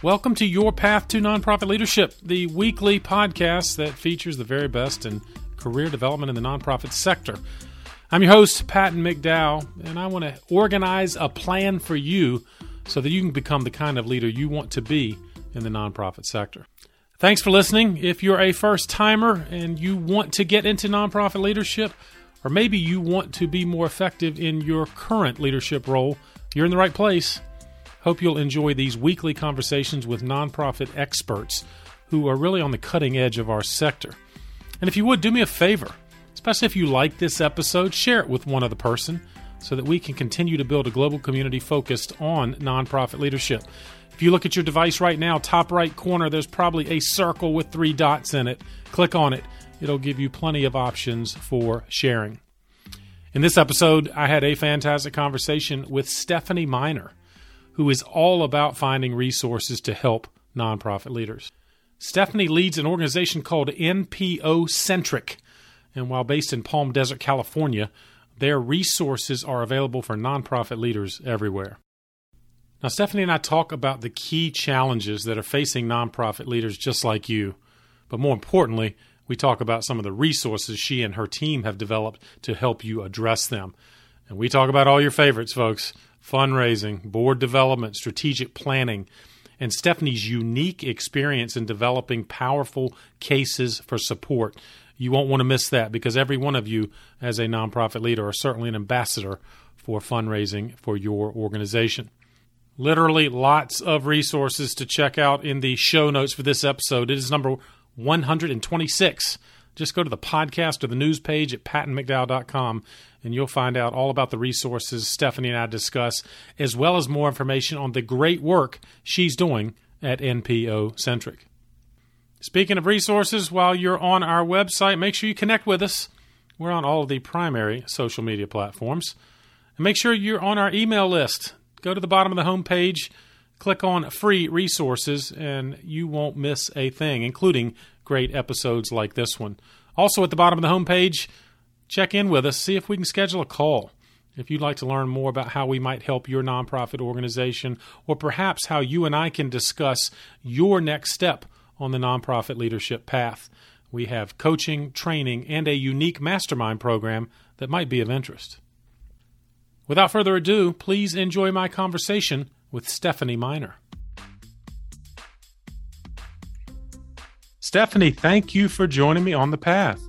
Welcome to Your Path to Nonprofit Leadership, the weekly podcast that features the very best in career development in the nonprofit sector. I'm your host, Patton McDowell, and I want to organize a plan for you so that you can become the kind of leader you want to be in the nonprofit sector. Thanks for listening. If you're a first timer and you want to get into nonprofit leadership, or maybe you want to be more effective in your current leadership role, you're in the right place. Hope you'll enjoy these weekly conversations with nonprofit experts who are really on the cutting edge of our sector. And if you would, do me a favor, especially if you like this episode, share it with one other person so that we can continue to build a global community focused on nonprofit leadership. If you look at your device right now, top right corner, there's probably a circle with three dots in it. Click on it, it'll give you plenty of options for sharing. In this episode, I had a fantastic conversation with Stephanie Miner who is all about finding resources to help nonprofit leaders. Stephanie leads an organization called NPO Centric, and while based in Palm Desert, California, their resources are available for nonprofit leaders everywhere. Now, Stephanie and I talk about the key challenges that are facing nonprofit leaders just like you, but more importantly, we talk about some of the resources she and her team have developed to help you address them. And we talk about all your favorites, folks fundraising, board development, strategic planning, and Stephanie's unique experience in developing powerful cases for support. You won't want to miss that because every one of you, as a nonprofit leader, are certainly an ambassador for fundraising for your organization. Literally, lots of resources to check out in the show notes for this episode. It is number 126 just go to the podcast or the news page at pattonmcdowell.com and you'll find out all about the resources Stephanie and I discuss, as well as more information on the great work she's doing at NPO Centric. Speaking of resources, while you're on our website, make sure you connect with us. We're on all of the primary social media platforms. And make sure you're on our email list. Go to the bottom of the homepage, click on free resources, and you won't miss a thing, including great episodes like this one. Also, at the bottom of the homepage, check in with us, see if we can schedule a call. If you'd like to learn more about how we might help your nonprofit organization, or perhaps how you and I can discuss your next step on the nonprofit leadership path, we have coaching, training, and a unique mastermind program that might be of interest. Without further ado, please enjoy my conversation with Stephanie Miner. Stephanie, thank you for joining me on the path.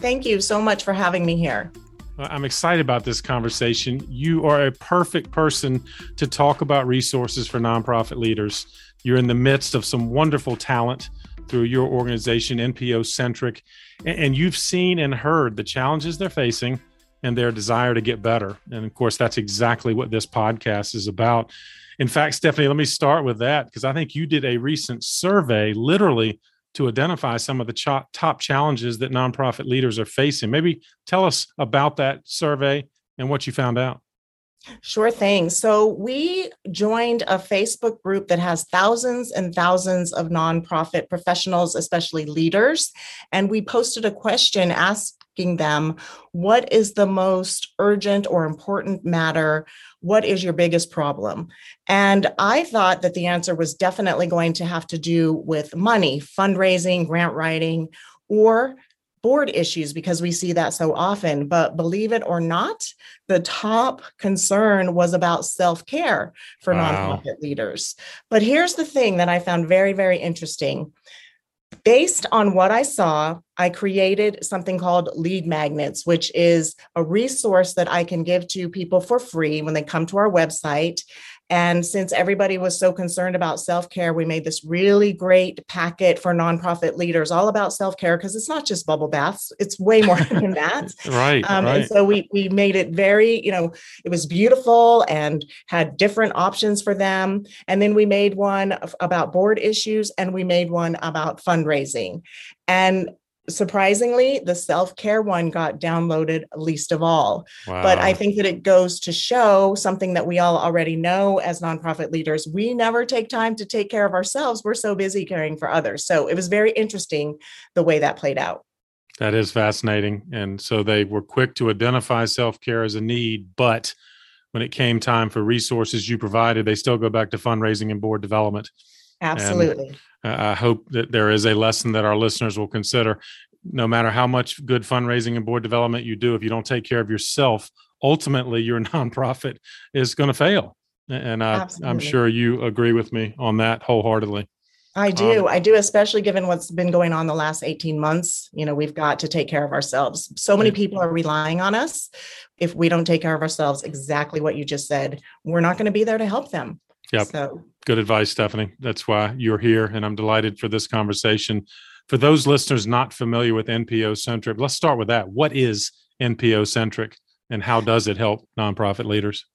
Thank you so much for having me here. I'm excited about this conversation. You are a perfect person to talk about resources for nonprofit leaders. You're in the midst of some wonderful talent through your organization, NPO Centric, and you've seen and heard the challenges they're facing and their desire to get better. And of course, that's exactly what this podcast is about. In fact, Stephanie, let me start with that because I think you did a recent survey, literally to identify some of the top challenges that nonprofit leaders are facing. Maybe tell us about that survey and what you found out. Sure thing. So, we joined a Facebook group that has thousands and thousands of nonprofit professionals, especially leaders. And we posted a question asking them, What is the most urgent or important matter what is your biggest problem? And I thought that the answer was definitely going to have to do with money, fundraising, grant writing, or board issues because we see that so often. But believe it or not, the top concern was about self care for wow. nonprofit leaders. But here's the thing that I found very, very interesting based on what I saw, I created something called lead magnets, which is a resource that I can give to people for free when they come to our website. And since everybody was so concerned about self care, we made this really great packet for nonprofit leaders all about self care because it's not just bubble baths, it's way more than that. right, um, right. And so we, we made it very, you know, it was beautiful and had different options for them. And then we made one about board issues and we made one about fundraising. And surprisingly, the self care one got downloaded least of all. Wow. But I think that it goes to show something that we all already know as nonprofit leaders. We never take time to take care of ourselves. We're so busy caring for others. So it was very interesting the way that played out. That is fascinating. And so they were quick to identify self care as a need, but when it came time for resources you provided, they still go back to fundraising and board development. Absolutely. And I hope that there is a lesson that our listeners will consider. No matter how much good fundraising and board development you do, if you don't take care of yourself, ultimately your nonprofit is going to fail. And I, I'm sure you agree with me on that wholeheartedly. I do. Um, I do, especially given what's been going on the last 18 months. You know, we've got to take care of ourselves. So many people are relying on us. If we don't take care of ourselves, exactly what you just said, we're not going to be there to help them. Yep. So good advice, Stephanie. That's why you're here. And I'm delighted for this conversation. For those listeners not familiar with NPO Centric, let's start with that. What is NPO Centric and how does it help nonprofit leaders?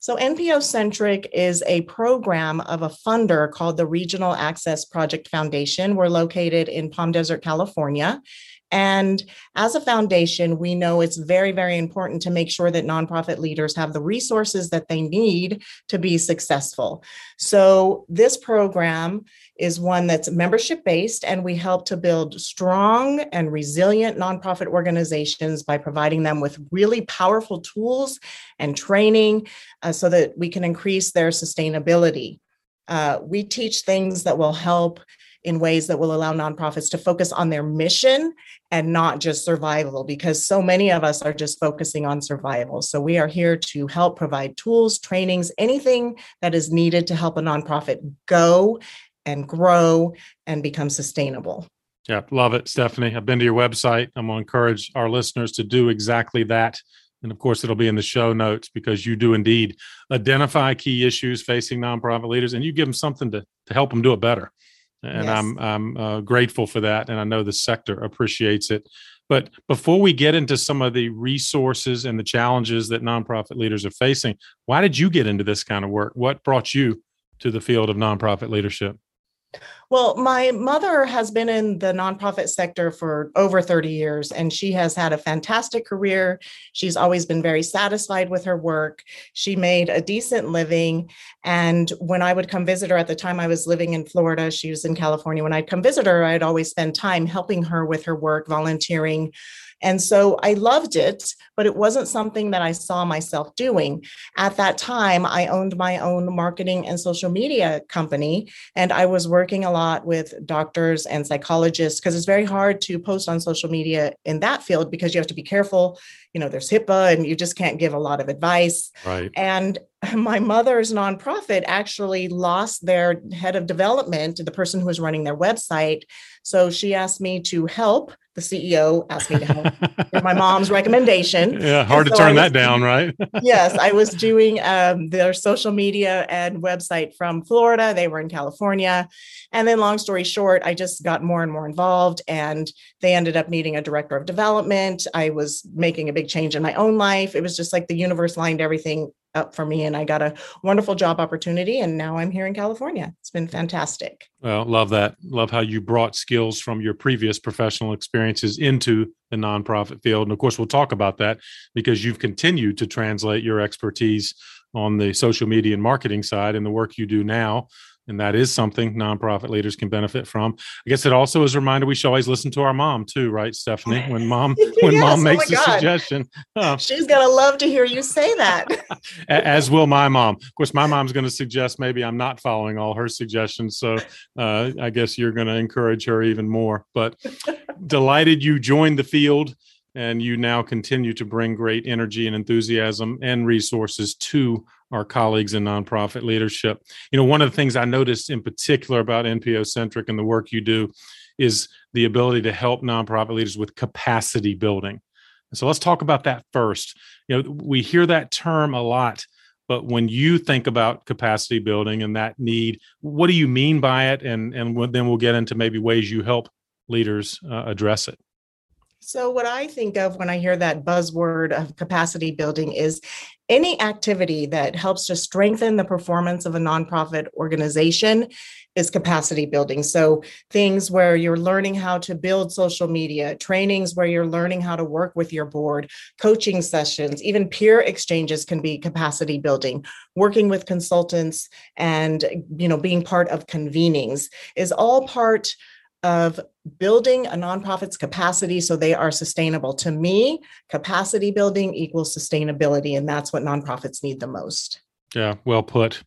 So, NPO Centric is a program of a funder called the Regional Access Project Foundation. We're located in Palm Desert, California. And as a foundation, we know it's very, very important to make sure that nonprofit leaders have the resources that they need to be successful. So, this program is one that's membership based, and we help to build strong and resilient nonprofit organizations by providing them with really powerful tools and training uh, so that we can increase their sustainability. Uh, we teach things that will help in ways that will allow nonprofits to focus on their mission and not just survival, because so many of us are just focusing on survival. So we are here to help provide tools, trainings, anything that is needed to help a nonprofit go and grow and become sustainable. Yeah, love it, Stephanie. I've been to your website. I'm going to encourage our listeners to do exactly that. And of course, it'll be in the show notes because you do indeed identify key issues facing nonprofit leaders and you give them something to, to help them do it better and yes. I'm I'm uh, grateful for that, and I know the sector appreciates it. But before we get into some of the resources and the challenges that nonprofit leaders are facing, why did you get into this kind of work? What brought you to the field of nonprofit leadership? Well, my mother has been in the nonprofit sector for over 30 years, and she has had a fantastic career. She's always been very satisfied with her work. She made a decent living. And when I would come visit her at the time I was living in Florida, she was in California. When I'd come visit her, I'd always spend time helping her with her work, volunteering. And so I loved it, but it wasn't something that I saw myself doing. At that time, I owned my own marketing and social media company, and I was working a lot with doctors and psychologists because it's very hard to post on social media in that field because you have to be careful. You know, there's HIPAA and you just can't give a lot of advice. Right. And my mother's nonprofit actually lost their head of development, the person who was running their website. So she asked me to help the CEO asked me to help my mom's recommendation. Yeah, hard to turn that down, right? yes, I was doing um, their social media and website from Florida. They were in California. And then, long story short, I just got more and more involved, and they ended up needing a director of development. I was making a big change in my own life. It was just like the universe lined everything up for me and I got a wonderful job opportunity and now I'm here in California. It's been fantastic. Well, love that. Love how you brought skills from your previous professional experiences into the nonprofit field. And of course, we'll talk about that because you've continued to translate your expertise on the social media and marketing side and the work you do now and that is something nonprofit leaders can benefit from. I guess it also is a reminder we should always listen to our mom too, right, Stephanie? When mom when yes, mom oh makes oh a suggestion, uh, she's gonna love to hear you say that. as will my mom. Of course, my mom's going to suggest maybe I'm not following all her suggestions, so uh, I guess you're going to encourage her even more. But delighted you joined the field and you now continue to bring great energy and enthusiasm and resources to our colleagues in nonprofit leadership. You know, one of the things I noticed in particular about NPO Centric and the work you do is the ability to help nonprofit leaders with capacity building. So let's talk about that first. You know, we hear that term a lot, but when you think about capacity building and that need, what do you mean by it? And and then we'll get into maybe ways you help leaders uh, address it. So, what I think of when I hear that buzzword of capacity building is any activity that helps to strengthen the performance of a nonprofit organization is capacity building. So, things where you're learning how to build social media, trainings where you're learning how to work with your board, coaching sessions, even peer exchanges can be capacity building. Working with consultants and, you know, being part of convenings is all part of building a nonprofit's capacity so they are sustainable. To me, capacity building equals sustainability, and that's what nonprofits need the most. Yeah, well put.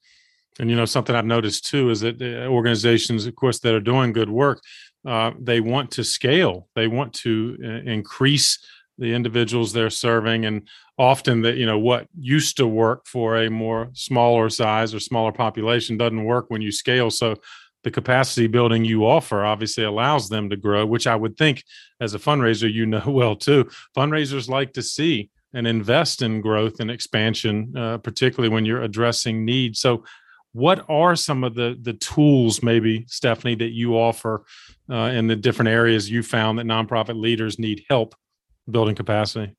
And you know something I've noticed too is that organizations, of course, that are doing good work, uh, they want to scale. They want to uh, increase the individuals they're serving, and often that you know what used to work for a more smaller size or smaller population doesn't work when you scale. So the capacity building you offer obviously allows them to grow, which I would think as a fundraiser you know well too. Fundraisers like to see and invest in growth and expansion, uh, particularly when you're addressing needs. So what are some of the the tools maybe stephanie that you offer uh, in the different areas you found that nonprofit leaders need help building capacity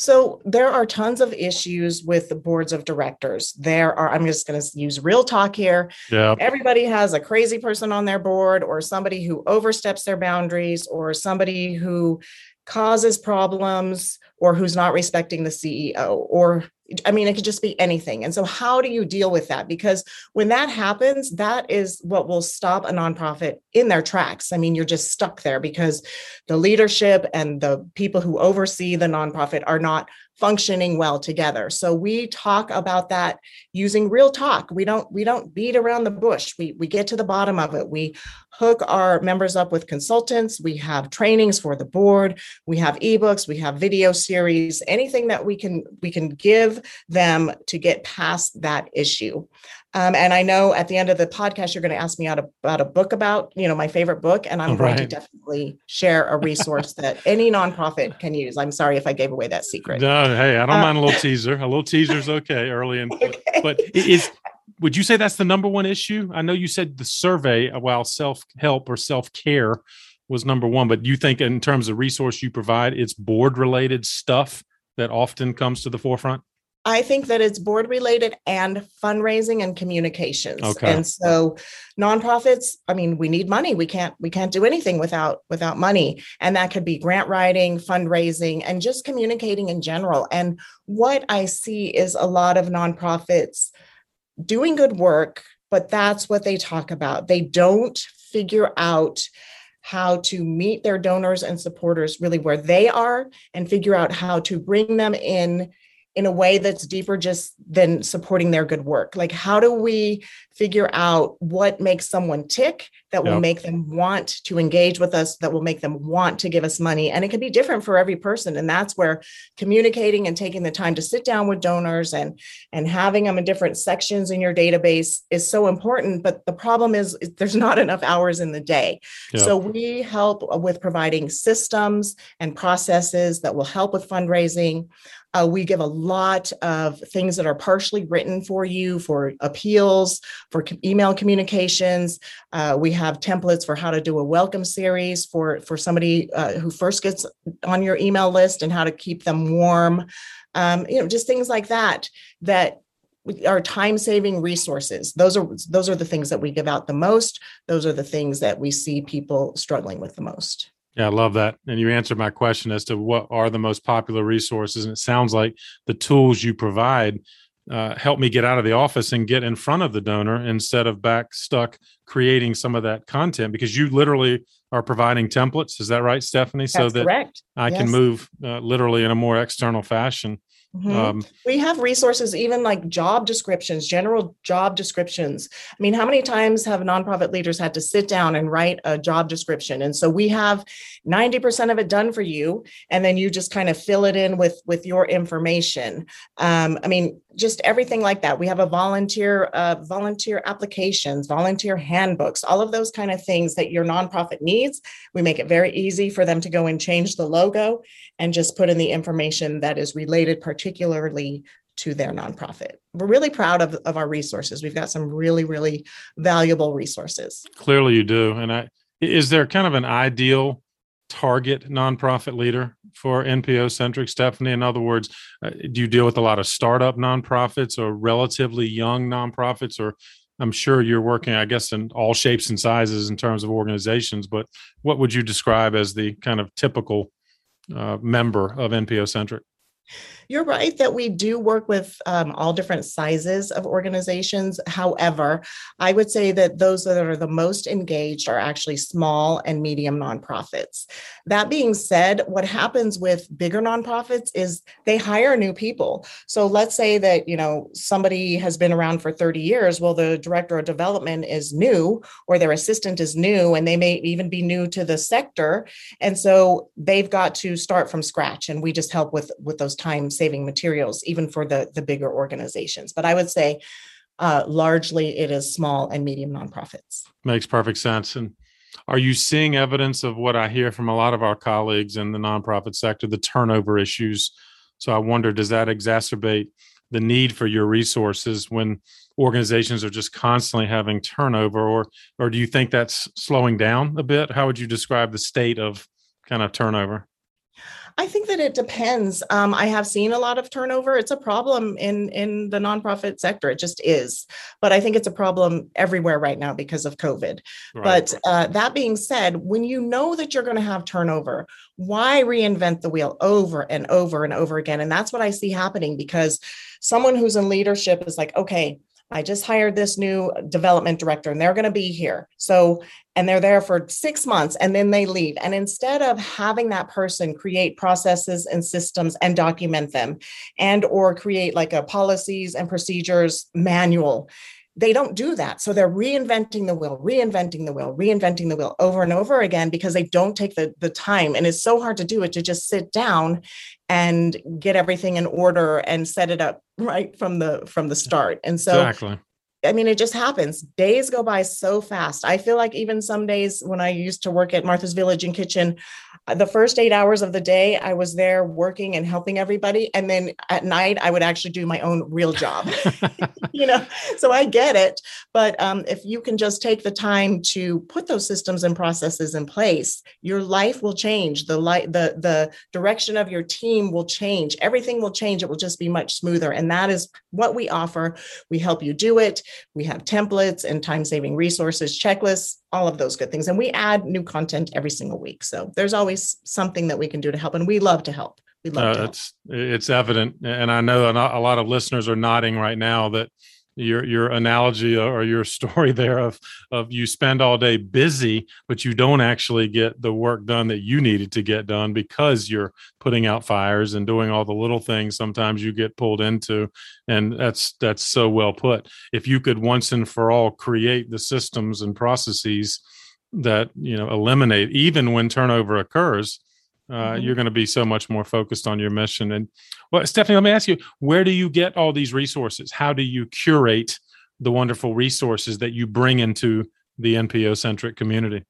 so there are tons of issues with the boards of directors. There are, I'm just going to use real talk here. Yeah. Everybody has a crazy person on their board or somebody who oversteps their boundaries or somebody who causes problems or who's not respecting the CEO or I mean, it could just be anything. And so, how do you deal with that? Because when that happens, that is what will stop a nonprofit in their tracks. I mean, you're just stuck there because the leadership and the people who oversee the nonprofit are not functioning well together so we talk about that using real talk we don't we don't beat around the bush we we get to the bottom of it we hook our members up with consultants we have trainings for the board we have ebooks we have video series anything that we can we can give them to get past that issue um, and I know at the end of the podcast, you're going to ask me out about a book about, you know, my favorite book. And I'm right. going to definitely share a resource that any nonprofit can use. I'm sorry if I gave away that secret. No, hey, I don't uh, mind a little teaser. A little teaser's okay early in, okay. but is, would you say that's the number one issue? I know you said the survey uh, while self help or self care was number one, but you think in terms of resource you provide, it's board related stuff that often comes to the forefront? I think that it's board related and fundraising and communications. Okay. And so nonprofits, I mean, we need money. We can't we can't do anything without without money. And that could be grant writing, fundraising, and just communicating in general. And what I see is a lot of nonprofits doing good work, but that's what they talk about. They don't figure out how to meet their donors and supporters really where they are and figure out how to bring them in in a way that's deeper just than supporting their good work like how do we figure out what makes someone tick that will yep. make them want to engage with us that will make them want to give us money and it can be different for every person and that's where communicating and taking the time to sit down with donors and and having them in different sections in your database is so important but the problem is, is there's not enough hours in the day yep. so we help with providing systems and processes that will help with fundraising uh, we give a lot of things that are partially written for you for appeals, for email communications. Uh, we have templates for how to do a welcome series for, for somebody uh, who first gets on your email list and how to keep them warm. Um, you know, just things like that, that are time saving resources those are those are the things that we give out the most those are the things that we see people struggling with the most yeah, I love that. And you answered my question as to what are the most popular resources. And it sounds like the tools you provide uh, help me get out of the office and get in front of the donor instead of back stuck creating some of that content because you literally are providing templates. Is that right, Stephanie? That's so that correct. I yes. can move uh, literally in a more external fashion Mm-hmm. Um, we have resources, even like job descriptions, general job descriptions. I mean, how many times have nonprofit leaders had to sit down and write a job description? And so we have 90% of it done for you, and then you just kind of fill it in with with your information. Um, I mean, just everything like that. We have a volunteer uh, volunteer applications, volunteer handbooks, all of those kind of things that your nonprofit needs. We make it very easy for them to go and change the logo and just put in the information that is related particularly to their nonprofit. We're really proud of, of our resources. We've got some really, really valuable resources. Clearly, you do. And I, is there kind of an ideal target nonprofit leader for NPO centric, Stephanie? In other words, uh, do you deal with a lot of startup nonprofits or relatively young nonprofits? Or I'm sure you're working, I guess, in all shapes and sizes in terms of organizations, but what would you describe as the kind of typical uh, member of NPO centric? You're right that we do work with um, all different sizes of organizations. However, I would say that those that are the most engaged are actually small and medium nonprofits. That being said, what happens with bigger nonprofits is they hire new people. So let's say that, you know, somebody has been around for 30 years. Well, the director of development is new or their assistant is new and they may even be new to the sector. And so they've got to start from scratch and we just help with with those times saving materials, even for the, the bigger organizations. But I would say uh, largely it is small and medium nonprofits. Makes perfect sense. And are you seeing evidence of what I hear from a lot of our colleagues in the nonprofit sector, the turnover issues? So I wonder, does that exacerbate the need for your resources when organizations are just constantly having turnover, or or do you think that's slowing down a bit? How would you describe the state of kind of turnover? I think that it depends. Um, I have seen a lot of turnover. It's a problem in in the nonprofit sector. It just is. But I think it's a problem everywhere right now because of COVID. Right. But uh, that being said, when you know that you're going to have turnover, why reinvent the wheel over and over and over again? And that's what I see happening because someone who's in leadership is like, okay, I just hired this new development director and they're going to be here. So, and they're there for six months and then they leave. And instead of having that person create processes and systems and document them and or create like a policies and procedures manual, they don't do that. So they're reinventing the wheel, reinventing the wheel, reinventing the wheel over and over again because they don't take the, the time. And it's so hard to do it to just sit down and get everything in order and set it up right from the from the start. And so exactly. I mean, it just happens. Days go by so fast. I feel like even some days when I used to work at Martha's Village and Kitchen, the first eight hours of the day, I was there working and helping everybody. And then at night, I would actually do my own real job, you know? So I get it. But um, if you can just take the time to put those systems and processes in place, your life will change. The light, the, the direction of your team will change. Everything will change. It will just be much smoother. And that is what we offer. We help you do it. We have templates and time saving resources, checklists, all of those good things. And we add new content every single week. So there's always something that we can do to help. And we love to help. We love uh, to help. It's, it's evident. And I know a lot of listeners are nodding right now that your your analogy or your story there of of you spend all day busy but you don't actually get the work done that you needed to get done because you're putting out fires and doing all the little things sometimes you get pulled into and that's that's so well put. If you could once and for all create the systems and processes that you know eliminate even when turnover occurs uh, mm-hmm. you're going to be so much more focused on your mission. And well, Stephanie, let me ask you, where do you get all these resources? How do you curate the wonderful resources that you bring into the NPO centric community?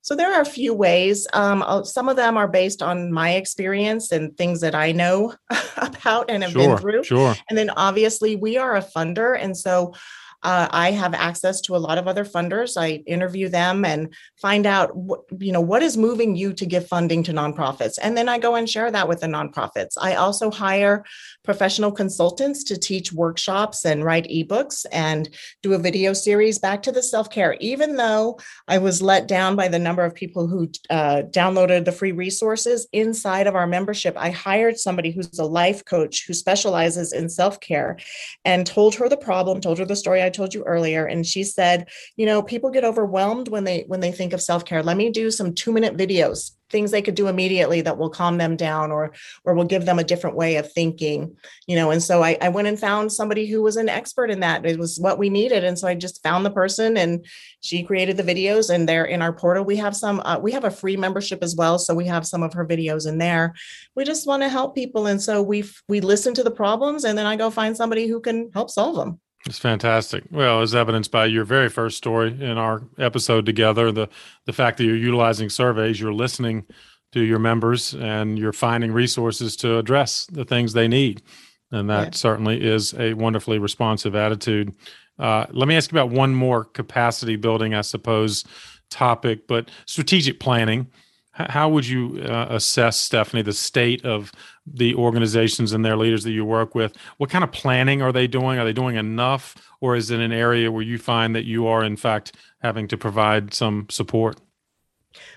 So there are a few ways. Um, uh, some of them are based on my experience and things that I know about and have sure, been through. Sure. And then obviously we are a funder, and so uh, I have access to a lot of other funders. I interview them and find out, what, you know, what is moving you to give funding to nonprofits, and then I go and share that with the nonprofits. I also hire professional consultants to teach workshops and write ebooks and do a video series back to the self care. Even though I was let down by the number of people who uh, downloaded the free resources inside of our membership, I hired somebody who's a life coach who specializes in self care, and told her the problem, told her the story I told you earlier and she said you know people get overwhelmed when they when they think of self-care. Let me do some two minute videos things they could do immediately that will calm them down or or will give them a different way of thinking you know and so I, I went and found somebody who was an expert in that. It was what we needed and so i just found the person and she created the videos and they're in our portal. We have some uh, we have a free membership as well so we have some of her videos in there. We just want to help people and so we we listen to the problems and then i go find somebody who can help solve them it's fantastic. Well, as evidenced by your very first story in our episode together, the the fact that you're utilizing surveys, you're listening to your members, and you're finding resources to address the things they need, and that yeah. certainly is a wonderfully responsive attitude. Uh, let me ask you about one more capacity building, I suppose, topic, but strategic planning. How would you uh, assess, Stephanie, the state of the organizations and their leaders that you work with? What kind of planning are they doing? Are they doing enough? Or is it an area where you find that you are, in fact, having to provide some support?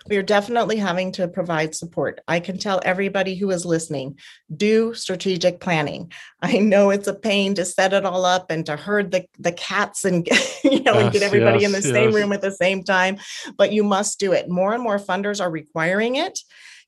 We are definitely having to provide support. I can tell everybody who is listening do strategic planning. I know it's a pain to set it all up and to herd the, the cats and you know yes, and get everybody yes, in the yes. same room at the same time, but you must do it. More and more funders are requiring it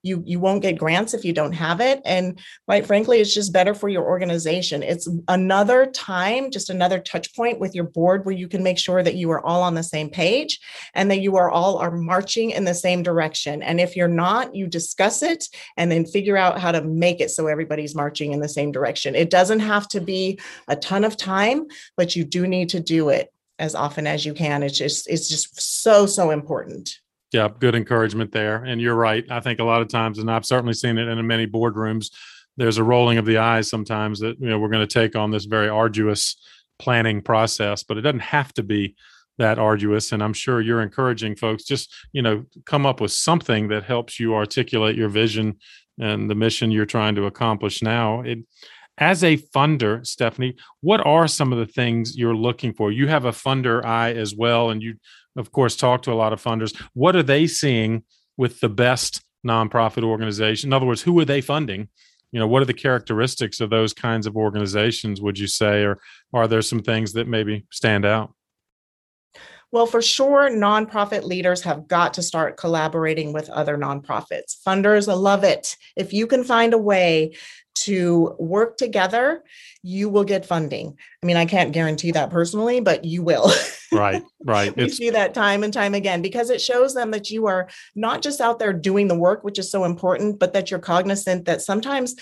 you you won't get grants if you don't have it. And quite frankly it's just better for your organization. It's another time just another touch point with your board where you can make sure that you are all on the same page and that you are all are marching in the same direction. And if you're not you discuss it and then figure out how to make it so everybody's marching in the same direction. It doesn't have to be a ton of time but you do need to do it as often as you can. It's just it's just so so important yeah, good encouragement there. And you're right. I think a lot of times, and I've certainly seen it in many boardrooms, there's a rolling of the eyes sometimes that you know we're going to take on this very arduous planning process, but it doesn't have to be that arduous. And I'm sure you're encouraging folks just you know come up with something that helps you articulate your vision and the mission you're trying to accomplish now. It, as a funder, Stephanie, what are some of the things you're looking for? You have a funder eye as well, and you of course, talk to a lot of funders. What are they seeing with the best nonprofit organization? In other words, who are they funding? You know, what are the characteristics of those kinds of organizations, would you say? Or are there some things that maybe stand out? Well, for sure, nonprofit leaders have got to start collaborating with other nonprofits. Funders love it. If you can find a way to work together, you will get funding. I mean, I can't guarantee that personally, but you will. right, right. we it's... see that time and time again because it shows them that you are not just out there doing the work, which is so important, but that you're cognizant that sometimes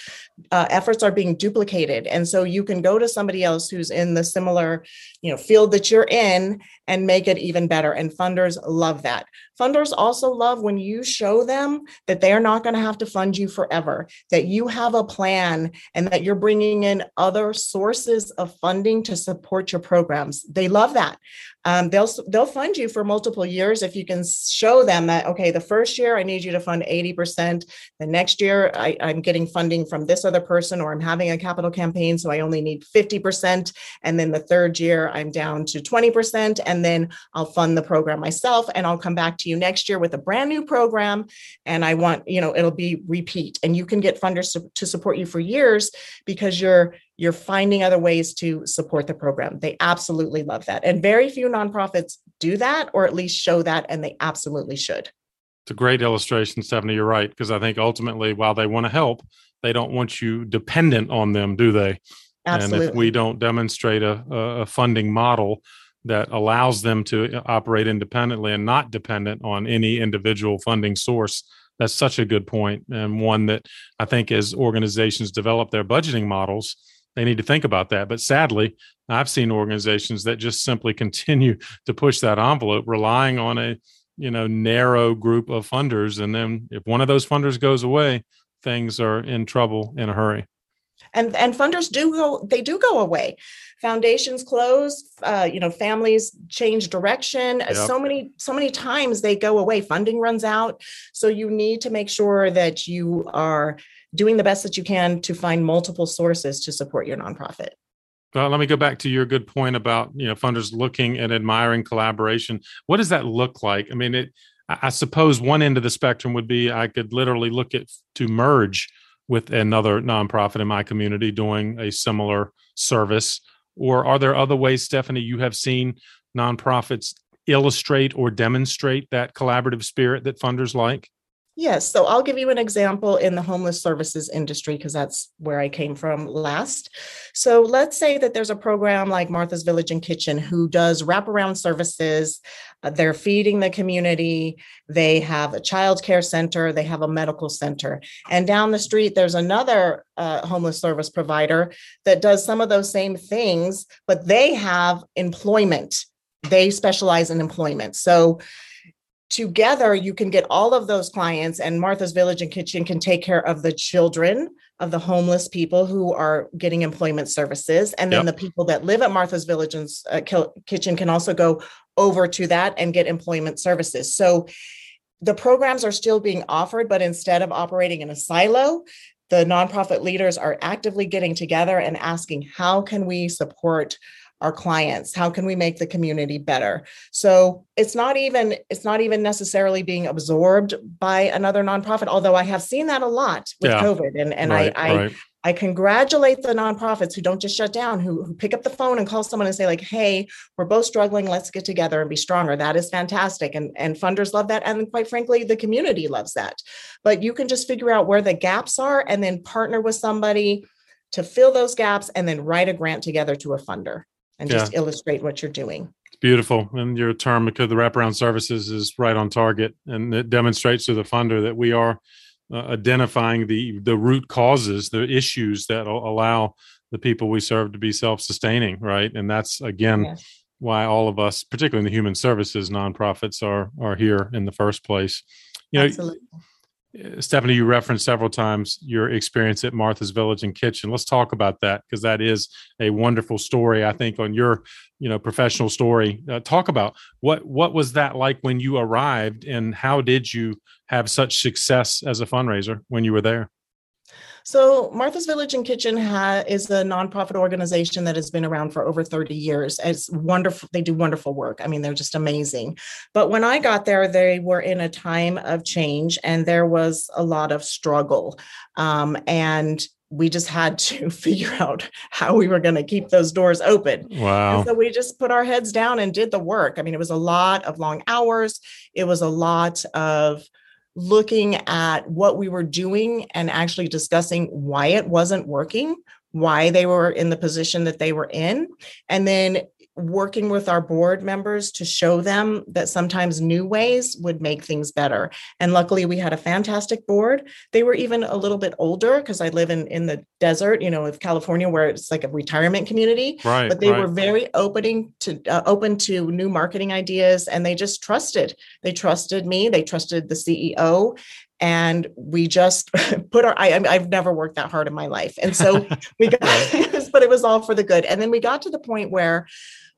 uh, efforts are being duplicated, and so you can go to somebody else who's in the similar, you know, field that you're in and make it even better. And funders love that. Funders also love when you show them that they are not going to have to fund you forever, that you have a plan and that you're bringing in other sources of funding to support your programs. They love that um, they'll they'll fund you for multiple years if you can show them that okay the first year i need you to fund 80% the next year I, i'm getting funding from this other person or i'm having a capital campaign so i only need 50% and then the third year i'm down to 20% and then i'll fund the program myself and i'll come back to you next year with a brand new program and i want you know it'll be repeat and you can get funders to, to support you for years because you're you're finding other ways to support the program. They absolutely love that. And very few nonprofits do that or at least show that, and they absolutely should. It's a great illustration, Stephanie. You're right. Because I think ultimately, while they want to help, they don't want you dependent on them, do they? Absolutely. And if we don't demonstrate a, a funding model that allows them to uh, operate independently and not dependent on any individual funding source, that's such a good point and one that I think as organizations develop their budgeting models, they need to think about that. But sadly, I've seen organizations that just simply continue to push that envelope, relying on a you know narrow group of funders, and then if one of those funders goes away, things are in trouble in a hurry. And and funders do go they do go away. Foundations close. Uh, you know, families change direction. Yep. So many so many times they go away. Funding runs out. So you need to make sure that you are doing the best that you can to find multiple sources to support your nonprofit. Well, let me go back to your good point about you know funders looking and admiring collaboration. What does that look like? I mean, it. I suppose one end of the spectrum would be I could literally look at to merge with another nonprofit in my community doing a similar service. Or are there other ways, Stephanie, you have seen nonprofits illustrate or demonstrate that collaborative spirit that funders like? Yes. So I'll give you an example in the homeless services industry because that's where I came from last. So let's say that there's a program like Martha's Village and Kitchen who does wraparound services. Uh, they're feeding the community. They have a child care center. They have a medical center. And down the street, there's another uh, homeless service provider that does some of those same things, but they have employment. They specialize in employment. So together you can get all of those clients and martha's village and kitchen can take care of the children of the homeless people who are getting employment services and then yep. the people that live at martha's village and uh, kitchen can also go over to that and get employment services so the programs are still being offered but instead of operating in a silo the nonprofit leaders are actively getting together and asking how can we support our clients how can we make the community better so it's not even it's not even necessarily being absorbed by another nonprofit although i have seen that a lot with yeah. covid and and right, i i right. I congratulate the nonprofits who don't just shut down, who, who pick up the phone and call someone and say, like, hey, we're both struggling. Let's get together and be stronger. That is fantastic. And, and funders love that. And quite frankly, the community loves that. But you can just figure out where the gaps are and then partner with somebody to fill those gaps and then write a grant together to a funder and just illustrate what you're doing. It's beautiful. And your term, because the wraparound services is right on target and it demonstrates to the funder that we are uh, identifying the the root causes, the issues that allow the people we serve to be self-sustaining, right? And that's again yes. why all of us, particularly in the human services nonprofits, are are here in the first place. You know, Absolutely. Stephanie, you referenced several times your experience at Martha's Village and Kitchen. Let's talk about that because that is a wonderful story. I think on your, you know, professional story. Uh, talk about what what was that like when you arrived, and how did you have such success as a fundraiser when you were there? So, Martha's Village and Kitchen ha- is a nonprofit organization that has been around for over 30 years. It's wonderful. They do wonderful work. I mean, they're just amazing. But when I got there, they were in a time of change and there was a lot of struggle. Um, and we just had to figure out how we were going to keep those doors open. Wow. And so we just put our heads down and did the work. I mean, it was a lot of long hours, it was a lot of looking at what we were doing and actually discussing why it wasn't working, why they were in the position that they were in, and then working with our board members to show them that sometimes new ways would make things better. And luckily we had a fantastic board. They were even a little bit older because I live in in the desert, you know, of California where it's like a retirement community. Right. But they right. were very opening to uh, open to new marketing ideas and they just trusted. They trusted me, they trusted the CEO and we just put our I, i've never worked that hard in my life and so we got this, but it was all for the good and then we got to the point where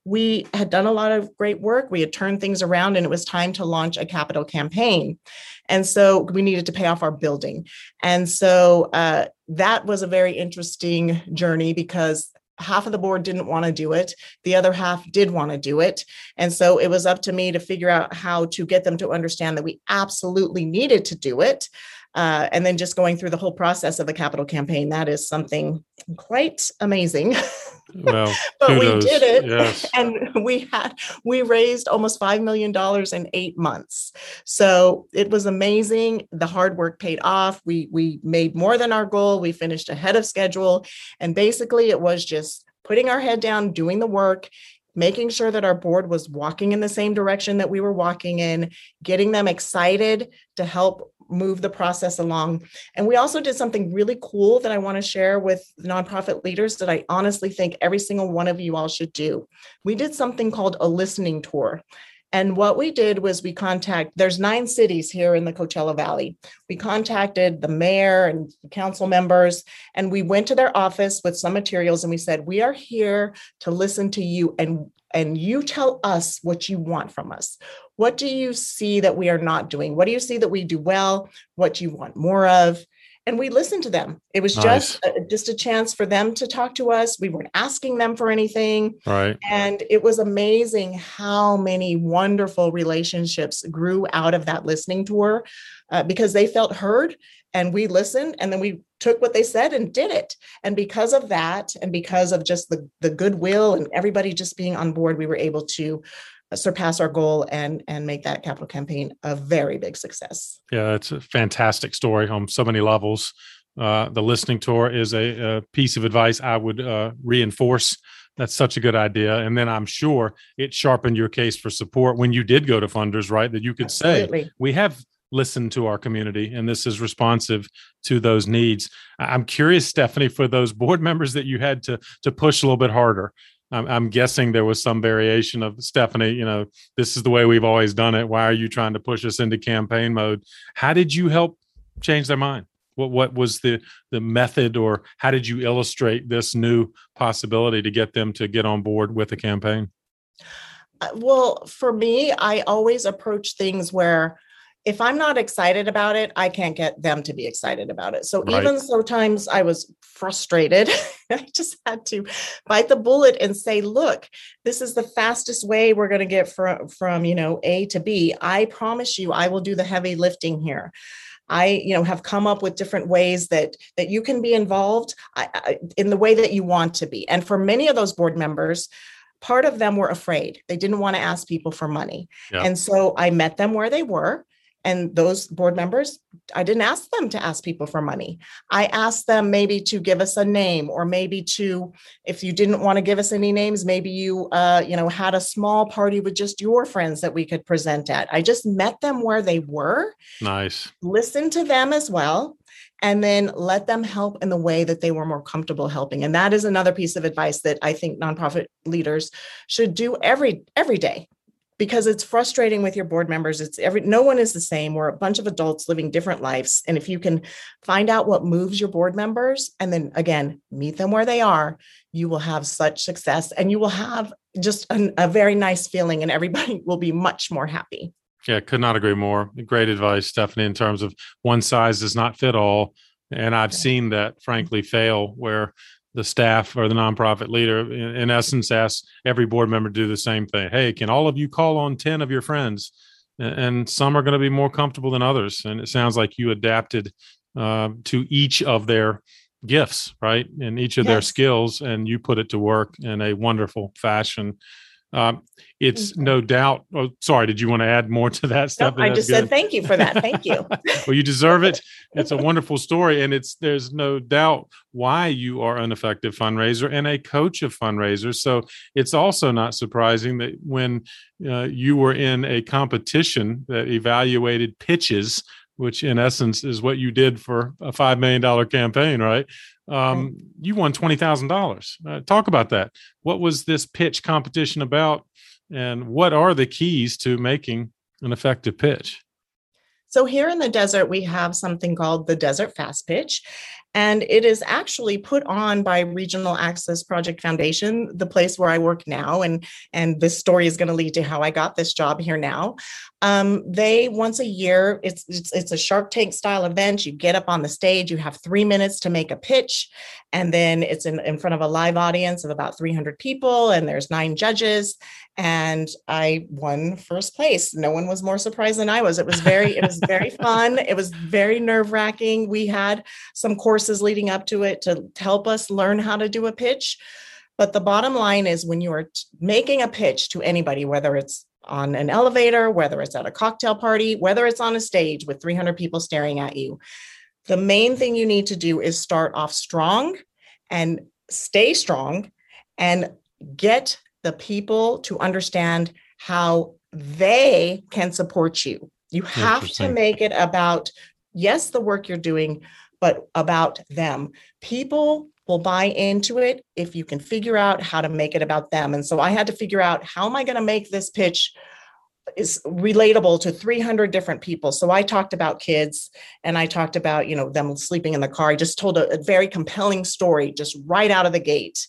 we had done a lot of great work. We had turned things around and it was time to launch a capital campaign. And so we needed to pay off our building. And so uh, that was a very interesting journey because half of the board didn't want to do it the other half did want to do it and so it was up to me to figure out how to get them to understand that we absolutely needed to do it uh, and then just going through the whole process of the capital campaign that is something quite amazing Well, but kudos. we did it, yes. and we had we raised almost five million dollars in eight months. So it was amazing. The hard work paid off. We we made more than our goal. We finished ahead of schedule, and basically it was just putting our head down, doing the work, making sure that our board was walking in the same direction that we were walking in, getting them excited to help move the process along. And we also did something really cool that I want to share with nonprofit leaders that I honestly think every single one of you all should do. We did something called a listening tour. And what we did was we contact there's nine cities here in the Coachella Valley. We contacted the mayor and council members and we went to their office with some materials and we said, "We are here to listen to you and and you tell us what you want from us. What do you see that we are not doing? What do you see that we do well? What do you want more of? And we listened to them. It was nice. just a, just a chance for them to talk to us. We weren't asking them for anything. Right. And it was amazing how many wonderful relationships grew out of that listening tour uh, because they felt heard and we listened and then we took what they said and did it and because of that and because of just the the goodwill and everybody just being on board we were able to surpass our goal and and make that capital campaign a very big success yeah it's a fantastic story on so many levels uh, the listening tour is a, a, piece of advice i would uh, reinforce that's such a good idea. And then I'm sure it sharpened your case for support when you did go to funders, right? That you could Absolutely. say, we have listened to our community and this is responsive to those needs i'm curious stephanie for those board members that you had to to push a little bit harder I'm, I'm, guessing there was some variation of stephanie you know this is the way we've always done it. Why are you trying to push us into campaign mode? How did you help change their mind? What what was the the method or how did you illustrate this new possibility to get them to get on board with the campaign? Uh, well for me i always approach things where if I'm not excited about it, I can't get them to be excited about it. So Right. even sometimes I was frustrated, I just had to bite the bullet and say, look, this is the fastest way we're going to get from from, you know, A to B. I promise you I will do the heavy lifting here. I, you know, have come up with different ways that that you can be involved I, I, in the way that you want to be. And for many of those board members, part of them were afraid. They didn't want to ask people for money. Yeah. And so I met them where they were. And those board members, I didn't ask them to ask people for money. I asked them maybe to give us a name, or maybe to, if you didn't want to give us any names, maybe you, uh, you know, had a small party with just your friends that we could present at. I just met them where they were, Nice. Listen to them as well, and then let them help in the way that they were more comfortable helping. And that is another piece of advice that I think nonprofit leaders should do every every day because it's frustrating with your board members. It's every no one is the same. We're a bunch of adults living different lives. And if you can find out what moves your board members and then again meet them where they are you will have such success and you will have just an, a very nice feeling and everybody will be much more happy. Yeah, could not agree more. Great advice, Stephanie, in terms of one size does not fit all. And I've seen that frankly fail where the staff or the nonprofit leader, in, in essence, asks every board member to do the same thing. Hey, can all of you call on 10 of your friends? And some are going to be more comfortable than others. And it sounds like you adapted uh, to each of their gifts, right? And each of their skills, and you put it to work in a wonderful fashion. Um, it's Mhm. no doubt. Oh, sorry. Did you want to add more to that stuff? i just said thank you for that thank you well, you deserve it. It's a wonderful story, and it's there's no doubt why you are an effective fundraiser and a coach of fundraisers. So it's also not surprising that when uh, you were in a competition that evaluated pitches, which in essence is what you did for a five million dollar campaign, right? Um, you won twenty thousand dollars. Uh, talk about that. What was this pitch competition about, and what are the keys to making an effective pitch? So here in the desert, we have something called the Desert Fast Pitch, and it is actually put on by Regional Access Project Foundation, the place where I work now, and and this story is going to lead to how I got this job here now. Um, they once a year, it's, it's it's a Shark Tank style event. You get up on the stage, you have three minutes to make a pitch, and then it's in, in front of a live audience of about 300 people, and there's nine judges, and I won first place. No one was more surprised than I was. It was very, it was very fun. It was very nerve wracking. We had some courses leading up to it to help us learn how to do a pitch. But the bottom line is when you are making a pitch to anybody, whether it's on an elevator, whether it's at a cocktail party, whether it's on a stage with 300 people staring at you, the main thing you need to do is start off strong and stay strong and get the people to understand how they can support you. You have to make it about, yes, the work you're doing, but about them. People will buy into it if you can figure out how to make it about them. And so I had to figure out how am I going to make this pitch is relatable to 300 different people. So I talked about kids and I talked about, you know, them sleeping in the car. I just told a, a very compelling story just right out of the gate.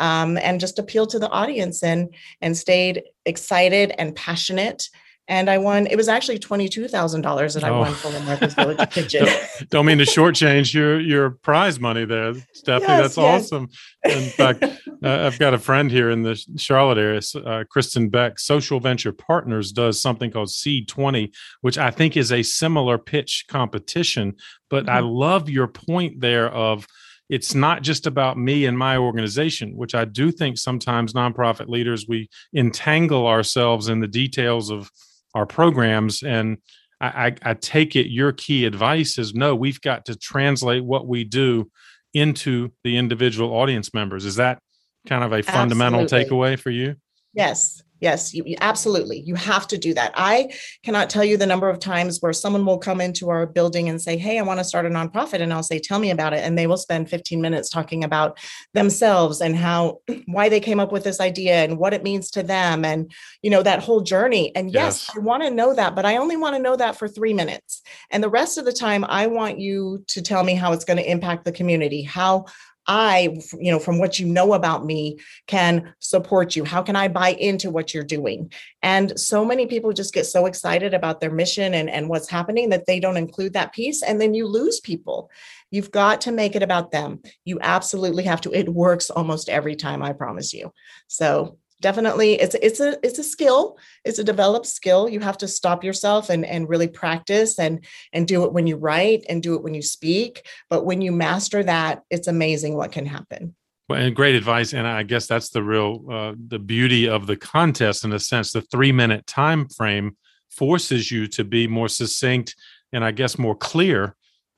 Um, and just appealed to the audience and and stayed excited and passionate. And I won. It was actually twenty two thousand dollars that I Oh. won for the Martha's Village Kitchen. Don't mean to shortchange your your prize money there, Stephanie. Yes, That's yes. awesome. In fact, uh, I've got a friend here in the Charlotte area, uh, Kristen Beck. Social Venture Partners does something called Seed Twenty, which I think is a similar pitch competition. But I Mhm. love your point there of it's not just about me and my organization, which I do think sometimes nonprofit leaders we entangle ourselves in the details of our programs and I, I, I take it your key advice is no, we've got to translate what we do into the individual audience members. Is that kind of a fundamental Absolutely. takeaway for you? Yes, yes, you, you- absolutely. You have to do that. I cannot tell you the number of times where someone will come into our building and say, Hey, I want to start a nonprofit. And I'll say, Tell me about it. And they will spend 15 minutes talking about themselves and how, why they came up with this idea and what it means to them and, you know, that whole journey. And yes, Yes. I want to know that, but I only want to know that for three minutes. And the rest of the time, I want you to tell me how it's going to impact the community, how I, you know, from what you know about me, can support you? How can I buy into what you're doing? And so many people just get so excited about their mission and, and what's happening that they don't include that piece. And then you lose people. You've got to make it about them. You absolutely have to. It works almost every time, I promise you. So definitely it's it's a it's a skill. It's a developed skill. You have to stop yourself and and really practice and and do it when you write and do it when you speak. But when you master that it's amazing what can happen. Well, and great advice and i guess that's the real uh, the beauty of the contest in a sense. The three minute time frame forces you to be more succinct and i guess more clear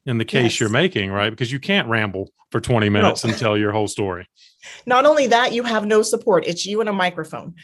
in the case yes. you're making right? Because you can't ramble for 20 minutes no. and tell your whole story not only that, you have no support. It's you and a microphone.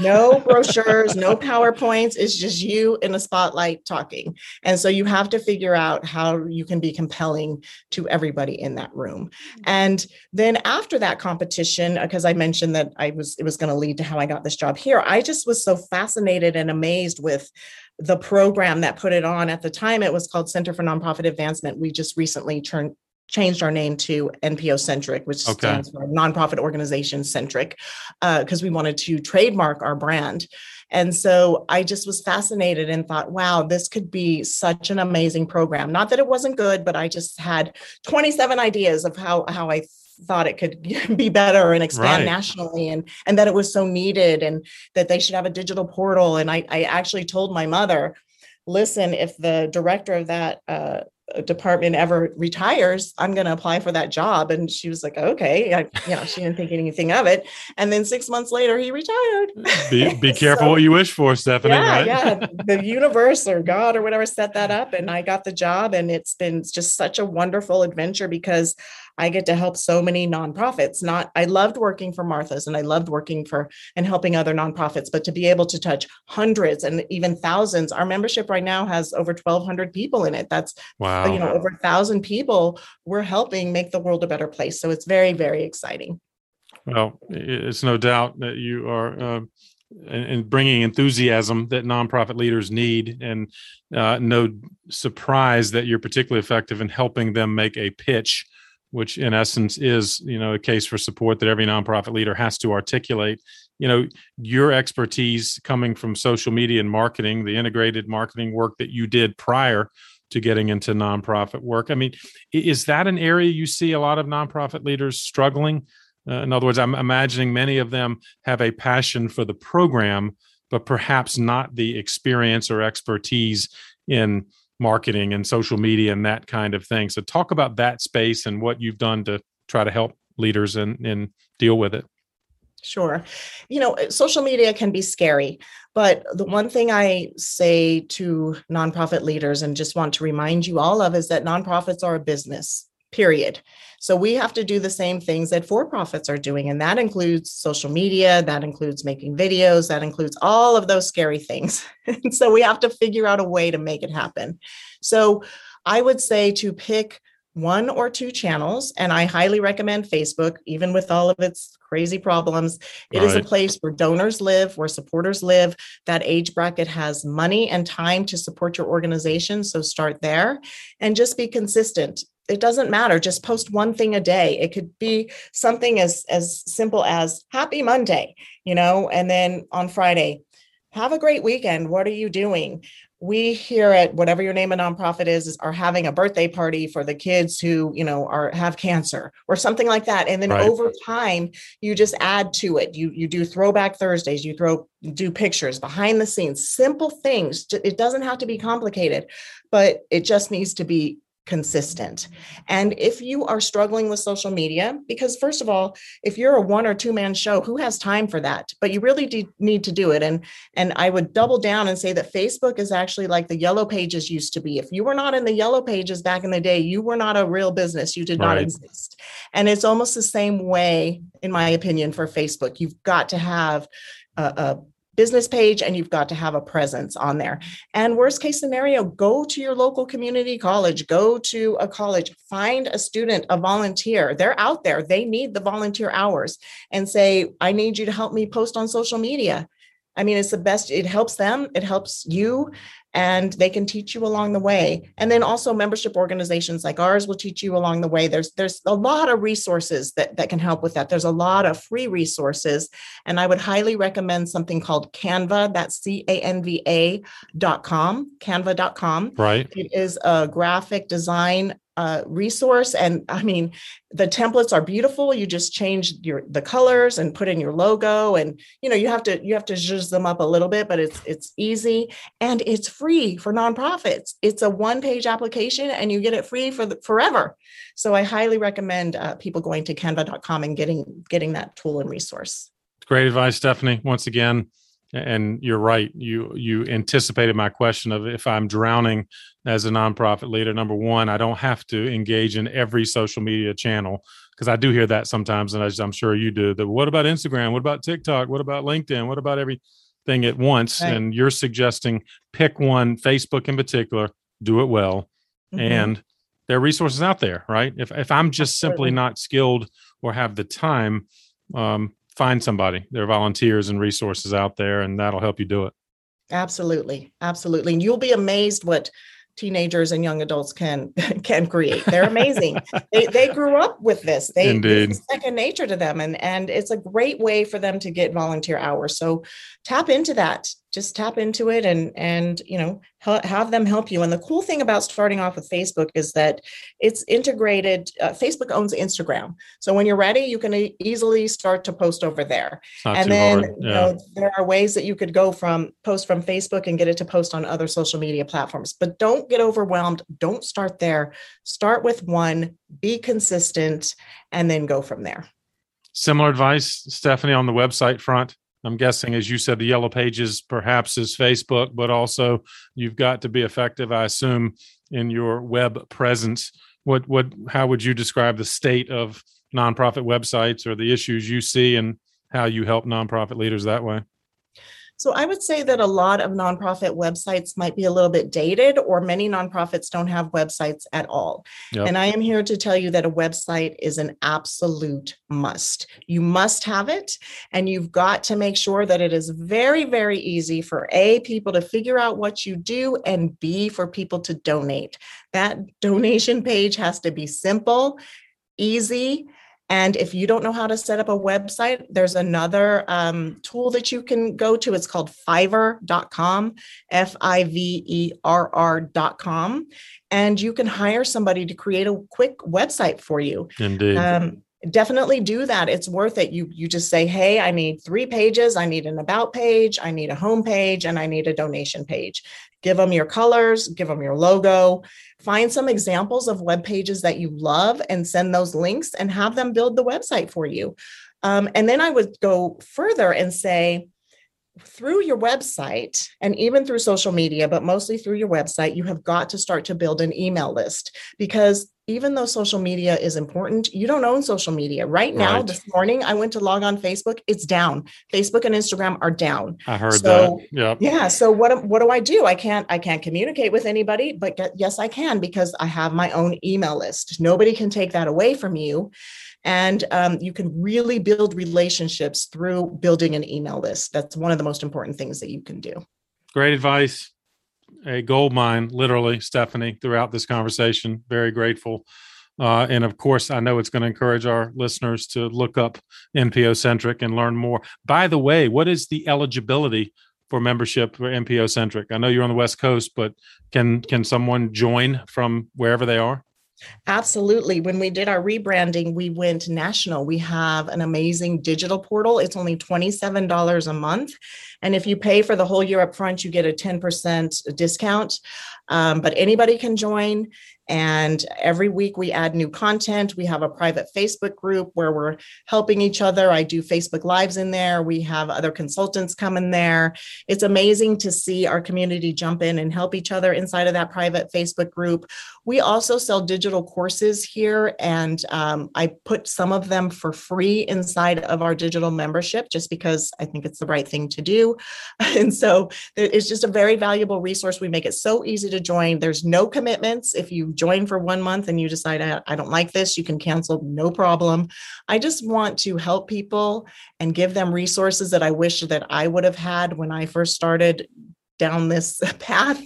No brochures, no PowerPoints. It's just you in a spotlight talking. And so you have to figure out how you can be compelling to everybody in that room. Mm-hmm. And then after that competition, uh, because I mentioned that I was it was going to lead to how I got this job here, I just was so fascinated and amazed with the program that put it on at the time it was called center for nonprofit advancement we just recently turned changed our name to NPO Centric, which okay. stands for Nonprofit Organization Centric, because uh, we wanted to trademark our brand. And so I just was fascinated and thought, wow, this could be such an amazing program. Not that it wasn't good, but I just had 27 ideas of how how I thought it could be better and expand right. nationally and and that it was so needed and that they should have a digital portal and I, I actually told my mother listen if the director of that uh, department ever retires, I'm going to apply for that job. And she was like, okay. I, you know, she didn't think anything of it. And then six months later, he retired. Be, be careful so, what you wish for, Stephanie. Yeah, right? yeah. The universe or God or whatever set that up. And I got the job. And it's been just such a wonderful adventure because I get to help so many nonprofits. Not, I loved working for Martha's and I loved working for and helping other nonprofits, but to be able to touch hundreds and even thousands, our membership right now has over 1,200 people in it. That's, wow. you know, over a thousand people we're helping make the world a better place. So it's very, very exciting. Well, it's no doubt that you are. Uh, and bringing enthusiasm that nonprofit leaders need, and uh, no surprise that you're particularly effective in helping them make a pitch which in essence is you know a case for support that every nonprofit leader has to articulate. You know your expertise coming from social media and marketing the integrated marketing work that you did prior to getting into nonprofit work. I mean is that an area you see a lot of nonprofit leaders struggling? Uh, in other words i'm imagining many of them have a passion for the program but perhaps not the experience or expertise in marketing and social media and that kind of thing. So talk about that space and what you've done to try to help leaders and, and deal with it. Sure. You know, social media can be scary, but the one thing I say to nonprofit leaders and just want to remind you all of is that nonprofits are a business period. So we have to do the same things that for profits are doing. And that includes social media, that includes making videos, that includes all of those scary things. and so we have to figure out a way to make it happen. So I would say to pick one or two channels, and I highly recommend Facebook, even with all of its crazy problems. It right. is a place where donors live, where supporters live. That age bracket has money and time to support your organization. So start there and just be consistent it doesn't matter just post one thing a day. It could be something as as simple as happy monday you know and then on friday have a great weekend. What are you doing? We here at whatever your name a nonprofit is, is are having a birthday party for the kids who you know are have cancer or something like that. And then right. over time you just add to it. You you do throwback thursdays. You throw do pictures behind the scenes simple things. It doesn't have to be complicated but it just needs to be consistent. And if you are struggling with social media, because first of all, if you're a one or two man show, who has time for that? But you really do need to do it. And and I would double down and say that Facebook is actually like the yellow pages used to be. If you were not in the yellow pages back in the day, you were not a real business. You did not exist. And it's almost the same way, in my opinion, for Facebook. You've got to have a, a business page and you've got to have a presence on there. And worst case scenario, go to your local community college, go to a college, find a student, a volunteer. They're out there, they need the volunteer hours and say, I need you to help me post on social media I mean, it's the best. It helps them, it helps you, and they can teach you along the way. And then also membership organizations like ours will teach you along the way. There's there's a lot of resources that, that can help with that. There's a lot of free resources. And I would highly recommend something called Canva. That's C-A-N-V-A dot com, canva.com. Right. It is a graphic design uh, resource. And i mean the templates are beautiful. You just change your the colors and put in your logo and you know you have to you have to zhuzh them up a little bit but it's it's easy. And it's free for nonprofits. It's a one page application and you get it free for the, forever. So i highly recommend uh, people going to canva.com and getting getting that tool and resource. Great advice stephanie once again and you're right you you anticipated my question of if i'm drowning as a nonprofit leader number one i don't have to engage in every social media channel because i do hear that sometimes and i'm sure you do the what about instagram what about tiktok what about linkedin what about everything at once right. and you're suggesting pick one facebook in particular do it well mm-hmm. and there are resources out there right if, if i'm just Absolutely. simply not skilled or have the time um, find somebody. There are volunteers and resources out there, and that'll help you do it. Absolutely, absolutely. And you'll be amazed what teenagers and young adults can can create. They're amazing. they they grew up with this. They Indeed. It's second nature to them, and and it's a great way for them to get volunteer hours. So tap into that just tap into it and and you know have them help you. And the cool thing about starting off with facebook is that it's integrated uh, facebook owns instagram. So when you're ready you can e- easily start to post over there. And then yeah. you know there are ways that you could go from post from facebook and get it to post on other social media platforms. But don't get overwhelmed. Don't start there. Start with one be consistent and then go from there. Similar advice stephanie on the website front I'm guessing, as you said, the yellow pages perhaps is Facebook, but also you've got to be effective, I assume, in your web presence. What what how would you describe the state of nonprofit websites or the issues you see and how you help nonprofit leaders that way? So I would say that a lot of nonprofit websites might be a little bit dated, or many nonprofits don't have websites at all. Yep. And I am here to tell you that a website is an absolute must. You must have it, and you've got to make sure that it is very, very easy for A, people to figure out what you do, and B, for people to donate. That donation page has to be simple, easy, and if you don't know how to set up a website, there's another um, tool that you can go to. It's called fiverr.com, F I V E R R.com. And you can hire somebody to create a quick website for you. Indeed. Um, definitely do that it's worth it you you just say hey i need three pages i need an about page i need a home page and i need a donation page give them your colors give them your logo. Find some examples of web pages that you love and send those links and have them build the website for you. Um, and then i would go further and say through your website and even through social media, but mostly through your website, you have got to start to build an email list because even though social media is important, you don't own social media. Right now, right. this morning, I went to log on Facebook. It's down. Facebook and Instagram are down. I heard so, that. Yeah. Yeah. So what what do I do? I can't I can't communicate with anybody, but get, yes, I can because I have my own email list. Nobody can take that away from you. And um, you can really build relationships through building an email list. That's one of the most important things that you can do. Great advice. A gold mine, literally, Stephanie, throughout this conversation. Very grateful. Uh, and of course, I know it's going to encourage our listeners to look up NPO Centric and learn more. By the way, what is the eligibility for membership for NPO Centric? I know you're on the West Coast, but can can someone join from wherever they are? Absolutely. When we did our rebranding, we went national. We have an amazing digital portal. It's only $27 a month. And if you pay for the whole year up front, you get a 10% discount. Um, but anybody can join. And every week we add new content. We have a private Facebook group where we're helping each other. I do Facebook Lives in there. We have other consultants come in there. It's amazing to see our community jump in and help each other inside of that private Facebook group. We also sell digital courses here, and um, I put some of them for free inside of our digital membership just because I think it's the right thing to do. And so it's just a very valuable resource. We make it so easy to join. There's no commitments. If you join for one month and you decide, I, I don't like this, you can cancel, no problem. I just want to help people and give them resources that I wish that I would have had when I first started down this path.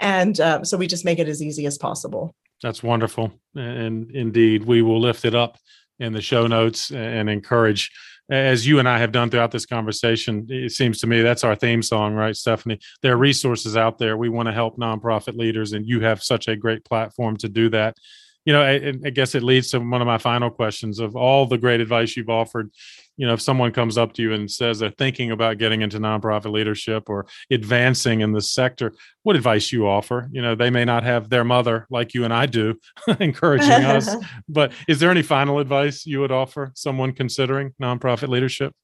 And uh, so we just make it as easy as possible. That's wonderful. And indeed, we will lift it up in the show notes and encourage as you and I have done throughout this conversation, it seems to me that's our theme song, right, Stephanie? There are resources out there. We want to help nonprofit leaders, and you have such a great platform to do that you know, I, I, guess it leads to one of my final questions of all the great advice you've offered. You know, if someone comes up to you and says they're thinking about getting into nonprofit leadership or advancing in the sector, what advice you offer? You know, they may not have their mother like you and I do encouraging us, but is there any final advice you would offer someone considering nonprofit leadership?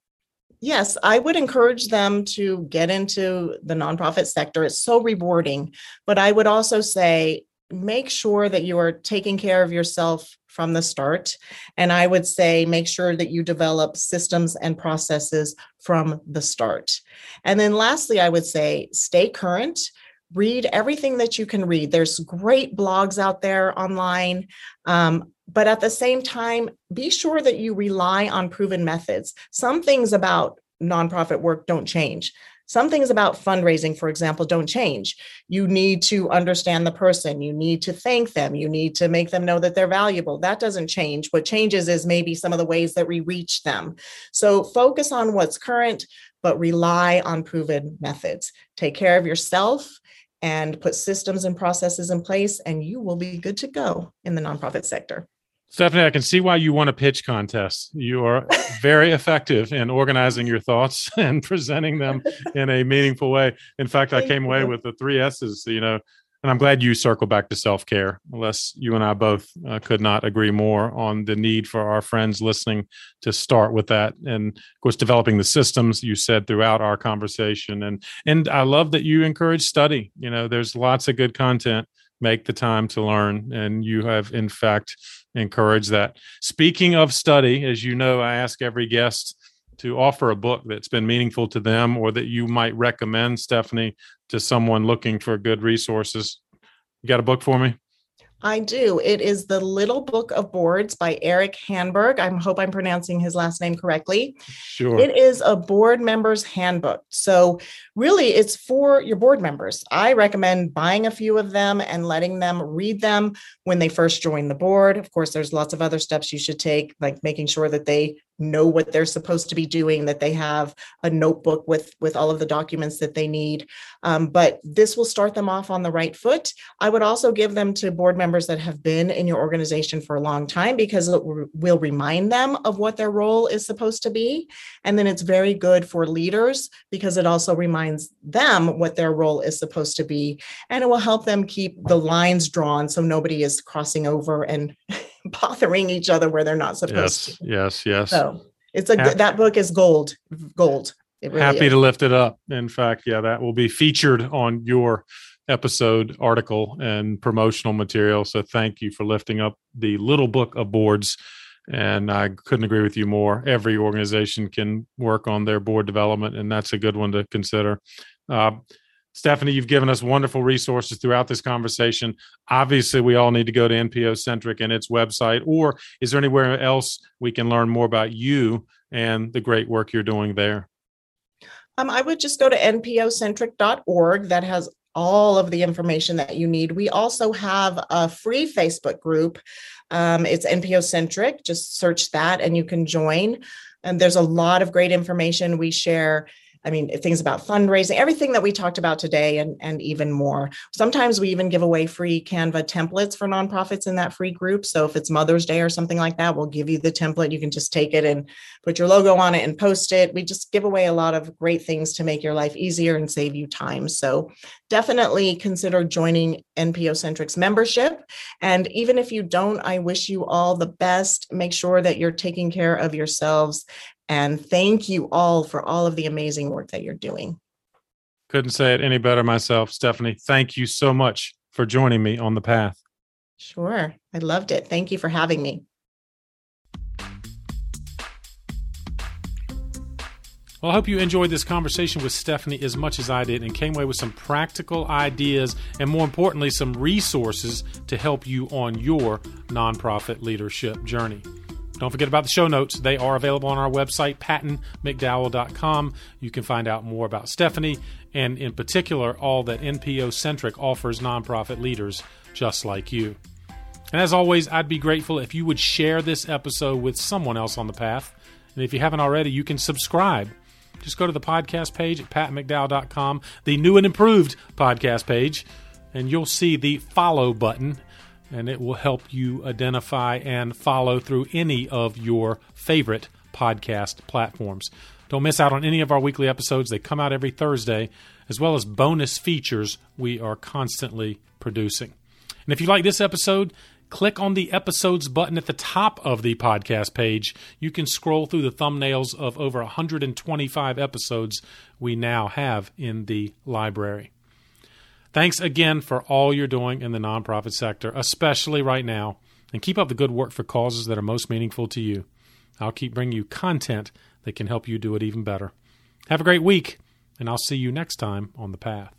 Yes, I would encourage them to get into the nonprofit sector. It's so rewarding. But I would also say make sure that you are taking care of yourself from the start. And I would say make sure that you develop systems and processes from the start. And then lastly, I would say stay current. Read everything that you can read. There's great blogs out there online. Um, but at the same time, be sure that you rely on proven methods. Some things about nonprofit work don't change. Some things about fundraising, for example, don't change. You need to understand the person. You need to thank them. You need to make them know that they're valuable. That doesn't change. What changes is maybe some of the ways that we reach them. So focus on what's current, but rely on proven methods. Take care of yourself and put systems and processes in place, and you will be good to go in the nonprofit sector. Stephanie, I can see why you won a pitch contest. You are very effective in organizing your thoughts and presenting them in a meaningful way. In fact, I came away with the three S's, you know, and I'm glad you circle back to self care, unless you and I both uh, could not agree more on the need for our friends listening to start with that. And of course, developing the systems you said throughout our conversation. And, and I love that you encourage study. You know, there's lots of good content. Make the time to learn. And you have, in fact, encouraged that. Speaking of study, as you know, I ask every guest to offer a book that's been meaningful to them or that you might recommend, Stephanie, to someone looking for good resources. You got a book for me? I do. It is The Little Book of Boards by Erik Hanberg. I hope I'm pronouncing his last name correctly. Sure. It is a board member's handbook. So, really, it's for your board members. I recommend buying a few of them and letting them read them when they first join the board. Of course, there's lots of other steps you should take, like making sure that they know what they're supposed to be doing that they have a notebook with with all of the documents that they need. Um, but this will start them off on the right foot. I would also give them to board members that have been in your organization for a long time because it will remind them of what their role is supposed to be. And then it's very good for leaders because it also reminds them what their role is supposed to be. And it will help them keep the lines drawn so nobody is crossing over and bothering each other where they're not supposed yes, to. Yes, yes, So it's a good, that book is gold, gold. Really happy is. to lift it up. In fact, yeah, that will be featured on your episode article and promotional material. So thank you for lifting up the little book of boards. And I couldn't agree with you more. Every organization can work on their board development, and that's a good one to consider. Uh, Stephanie, you've given us wonderful resources throughout this conversation. Obviously, we all need to go to NPO Centric and its website, or is there anywhere else we can learn more about you and the great work you're doing there? Um, I would just go to npocentric.org. That has all of the information that you need. We also have a free Facebook group. Um, it's NPO Centric. Just search that and you can join. And there's a lot of great information. We share I mean, things about fundraising, everything that we talked about today, and, and even more. Sometimes we even give away free Canva templates for nonprofits in that free group. So if it's Mother's Day or something like that, we'll give you the template. You can just take it and put your logo on it and post it. We just give away a lot of great things to make your life easier and save you time. So definitely consider joining NPO Centric's membership. And even if you don't, I wish you all the best. Make sure that you're taking care of yourselves and thank you all for all of the amazing work that you're doing. Couldn't say it any better myself, Stephanie. Thank you so much for joining me on the path. Sure. I loved it. Thank you for having me. Well, I hope you enjoyed this conversation with Stephanie as much as I did and came away with some practical ideas and, more importantly, some resources to help you on your nonprofit leadership journey. Don't forget about the show notes. They are available on our website, pattonmcdowell.com. You can find out more about Stephanie and, in particular, all that NPO Centric offers nonprofit leaders just like you. And as always, I'd be grateful if you would share this episode with someone else on the path. And if you haven't already, you can subscribe just go to the podcast page at pattonmcdowell.com, the new and improved podcast page, and you'll see the follow button, and it will help you identify and follow through any of your favorite podcast platforms. Don't miss out on any of our weekly episodes. They come out every Thursday, as well as bonus features we are constantly producing. And if you like this episode, click on the episodes button at the top of the podcast page. You can scroll through the thumbnails of over 125 episodes we now have in the library. Thanks again for all you're doing in the nonprofit sector, especially right now, and keep up the good work for causes that are most meaningful to you. I'll keep bringing you content that can help you do it even better. Have a great week, and I'll see you next time on the path.